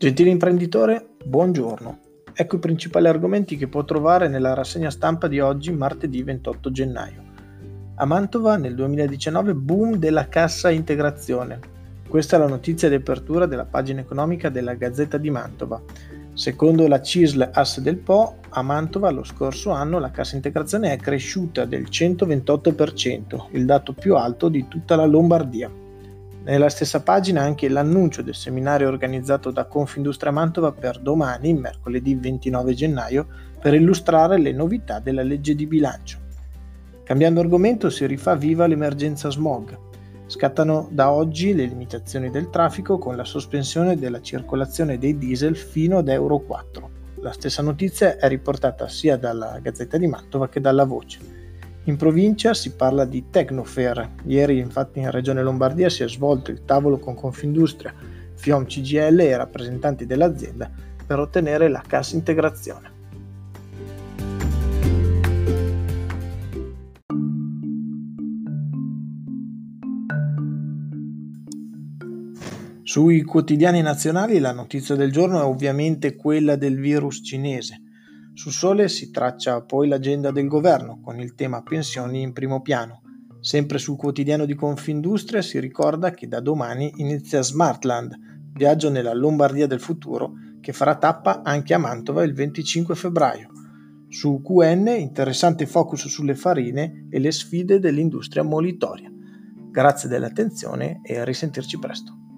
Gentile imprenditore, buongiorno. Ecco i principali argomenti che può trovare nella rassegna stampa di oggi, martedì 28 gennaio. A Mantova nel 2019 boom della cassa integrazione. Questa è la notizia di apertura della pagina economica della Gazzetta di Mantova. Secondo la CISL Asse del Po, a Mantova lo scorso anno la cassa integrazione è cresciuta del 128%, il dato più alto di tutta la Lombardia. Nella stessa pagina anche l'annuncio del seminario organizzato da Confindustria Mantova per domani, mercoledì 29 gennaio, per illustrare le novità della legge di bilancio. Cambiando argomento si rifà viva l'emergenza smog. Scattano da oggi le limitazioni del traffico con la sospensione della circolazione dei diesel fino ad Euro 4. La stessa notizia è riportata sia dalla Gazzetta di Mantova che dalla Voce. In provincia si parla di Tecnofair. Ieri infatti in Regione Lombardia si è svolto il tavolo con Confindustria, FIOM CGL e rappresentanti dell'azienda per ottenere la cassa integrazione. Sui quotidiani nazionali la notizia del giorno è ovviamente quella del virus cinese sul Sole si traccia poi l'agenda del governo, con il tema pensioni in primo piano. Sempre sul quotidiano di Confindustria si ricorda che da domani inizia Smartland, viaggio nella Lombardia del futuro, che farà tappa anche a Mantova il 25 febbraio. Su QN interessante focus sulle farine e le sfide dell'industria molitoria. Grazie dell'attenzione e a risentirci presto.